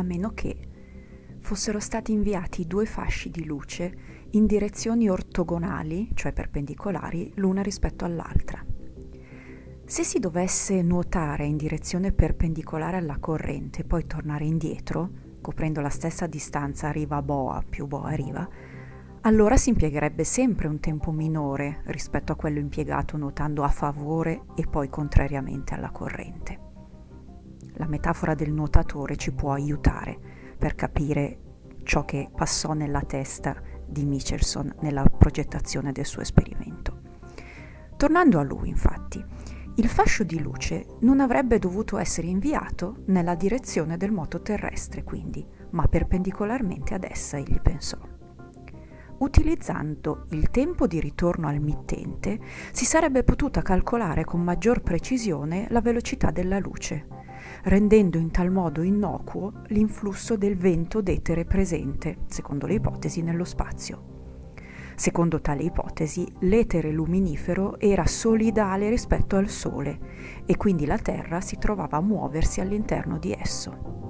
a meno che fossero stati inviati due fasci di luce in direzioni ortogonali, cioè perpendicolari, l'una rispetto all'altra. Se si dovesse nuotare in direzione perpendicolare alla corrente e poi tornare indietro, coprendo la stessa distanza riva boa più boa riva, allora si impiegherebbe sempre un tempo minore rispetto a quello impiegato nuotando a favore e poi contrariamente alla corrente. La metafora del nuotatore ci può aiutare per capire ciò che passò nella testa di Michelson nella progettazione del suo esperimento. Tornando a lui, infatti, il fascio di luce non avrebbe dovuto essere inviato nella direzione del moto terrestre, quindi, ma perpendicolarmente ad essa, egli pensò. Utilizzando il tempo di ritorno al mittente, si sarebbe potuta calcolare con maggior precisione la velocità della luce, rendendo in tal modo innocuo l'influsso del vento d'etere presente, secondo le ipotesi, nello spazio. Secondo tale ipotesi, l'etere luminifero era solidale rispetto al Sole e quindi la Terra si trovava a muoversi all'interno di esso.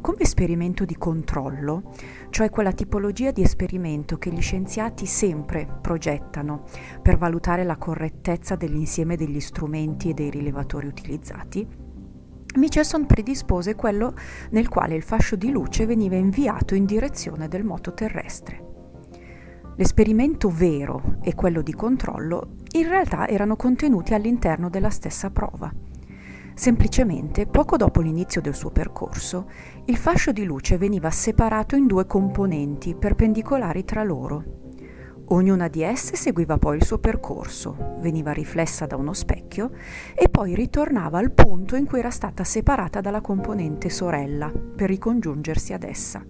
Come esperimento di controllo, cioè quella tipologia di esperimento che gli scienziati sempre progettano per valutare la correttezza dell'insieme degli strumenti e dei rilevatori utilizzati, Michelson predispose quello nel quale il fascio di luce veniva inviato in direzione del moto terrestre. L'esperimento vero e quello di controllo in realtà erano contenuti all'interno della stessa prova. Semplicemente, poco dopo l'inizio del suo percorso, il fascio di luce veniva separato in due componenti perpendicolari tra loro. Ognuna di esse seguiva poi il suo percorso, veniva riflessa da uno specchio e poi ritornava al punto in cui era stata separata dalla componente sorella per ricongiungersi ad essa.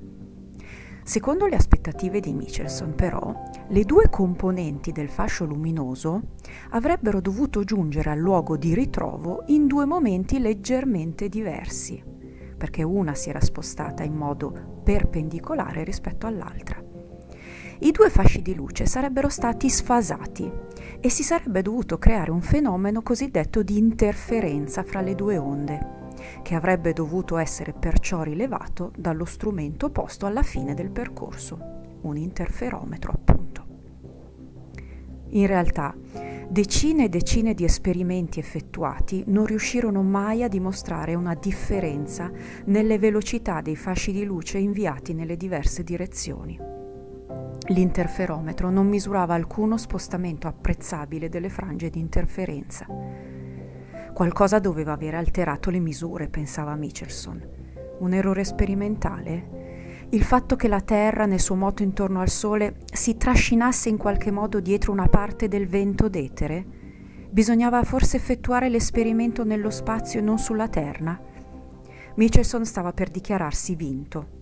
Secondo le aspettative di Michelson, però, le due componenti del fascio luminoso avrebbero dovuto giungere al luogo di ritrovo in due momenti leggermente diversi, perché una si era spostata in modo perpendicolare rispetto all'altra. I due fasci di luce sarebbero stati sfasati e si sarebbe dovuto creare un fenomeno cosiddetto di interferenza fra le due onde che avrebbe dovuto essere perciò rilevato dallo strumento posto alla fine del percorso, un interferometro appunto. In realtà, decine e decine di esperimenti effettuati non riuscirono mai a dimostrare una differenza nelle velocità dei fasci di luce inviati nelle diverse direzioni. L'interferometro non misurava alcuno spostamento apprezzabile delle frange di interferenza Qualcosa doveva avere alterato le misure, pensava Michelson. Un errore sperimentale? Il fatto che la Terra, nel suo moto intorno al Sole, si trascinasse in qualche modo dietro una parte del vento d'etere? Bisognava forse effettuare l'esperimento nello spazio e non sulla Terra? Michelson stava per dichiararsi vinto.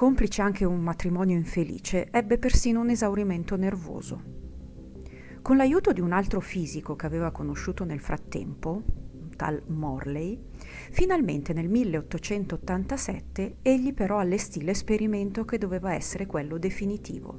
Complice anche un matrimonio infelice, ebbe persino un esaurimento nervoso. Con l'aiuto di un altro fisico che aveva conosciuto nel frattempo, un tal Morley, finalmente nel 1887 egli però allestì l'esperimento che doveva essere quello definitivo.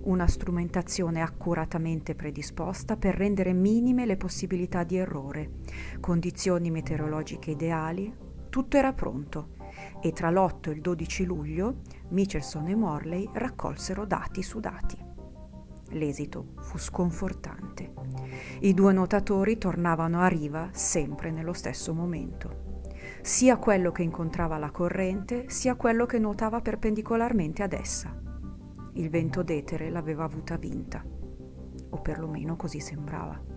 Una strumentazione accuratamente predisposta per rendere minime le possibilità di errore, condizioni meteorologiche ideali, tutto era pronto e tra l'8 e il 12 luglio Michelson e Morley raccolsero dati su dati. L'esito fu sconfortante. I due nuotatori tornavano a riva sempre nello stesso momento. Sia quello che incontrava la corrente, sia quello che nuotava perpendicolarmente ad essa. Il vento d'etere l'aveva avuta vinta, o perlomeno così sembrava.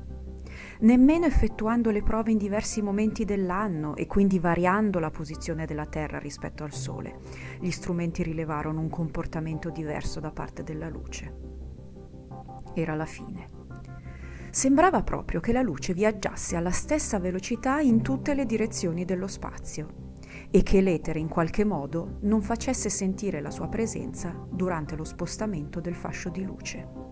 Nemmeno effettuando le prove in diversi momenti dell'anno e quindi variando la posizione della Terra rispetto al Sole, gli strumenti rilevarono un comportamento diverso da parte della luce era la fine. Sembrava proprio che la luce viaggiasse alla stessa velocità in tutte le direzioni dello spazio e che l'etere in qualche modo non facesse sentire la sua presenza durante lo spostamento del fascio di luce.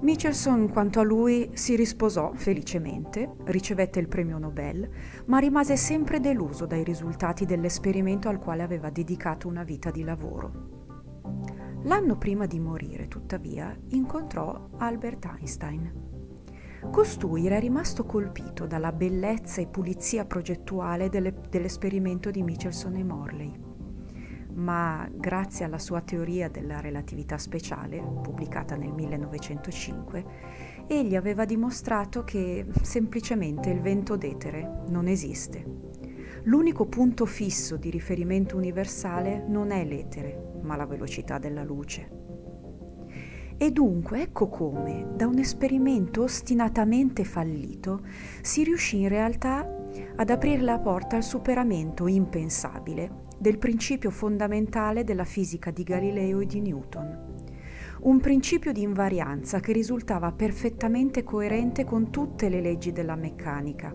Michelson, quanto a lui, si risposò felicemente, ricevette il premio Nobel, ma rimase sempre deluso dai risultati dell'esperimento al quale aveva dedicato una vita di lavoro. L'anno prima di morire, tuttavia, incontrò Albert Einstein. Costui era rimasto colpito dalla bellezza e pulizia progettuale delle, dell'esperimento di Michelson e Morley ma grazie alla sua teoria della relatività speciale, pubblicata nel 1905, egli aveva dimostrato che semplicemente il vento d'etere non esiste. L'unico punto fisso di riferimento universale non è l'etere, ma la velocità della luce. E dunque ecco come, da un esperimento ostinatamente fallito, si riuscì in realtà ad aprire la porta al superamento impensabile del principio fondamentale della fisica di Galileo e di Newton. Un principio di invarianza che risultava perfettamente coerente con tutte le leggi della meccanica,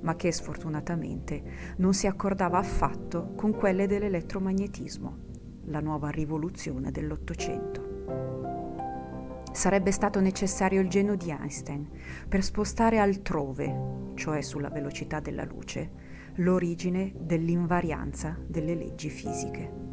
ma che sfortunatamente non si accordava affatto con quelle dell'elettromagnetismo, la nuova rivoluzione dell'Ottocento. Sarebbe stato necessario il genio di Einstein per spostare altrove, cioè sulla velocità della luce, l'origine dell'invarianza delle leggi fisiche.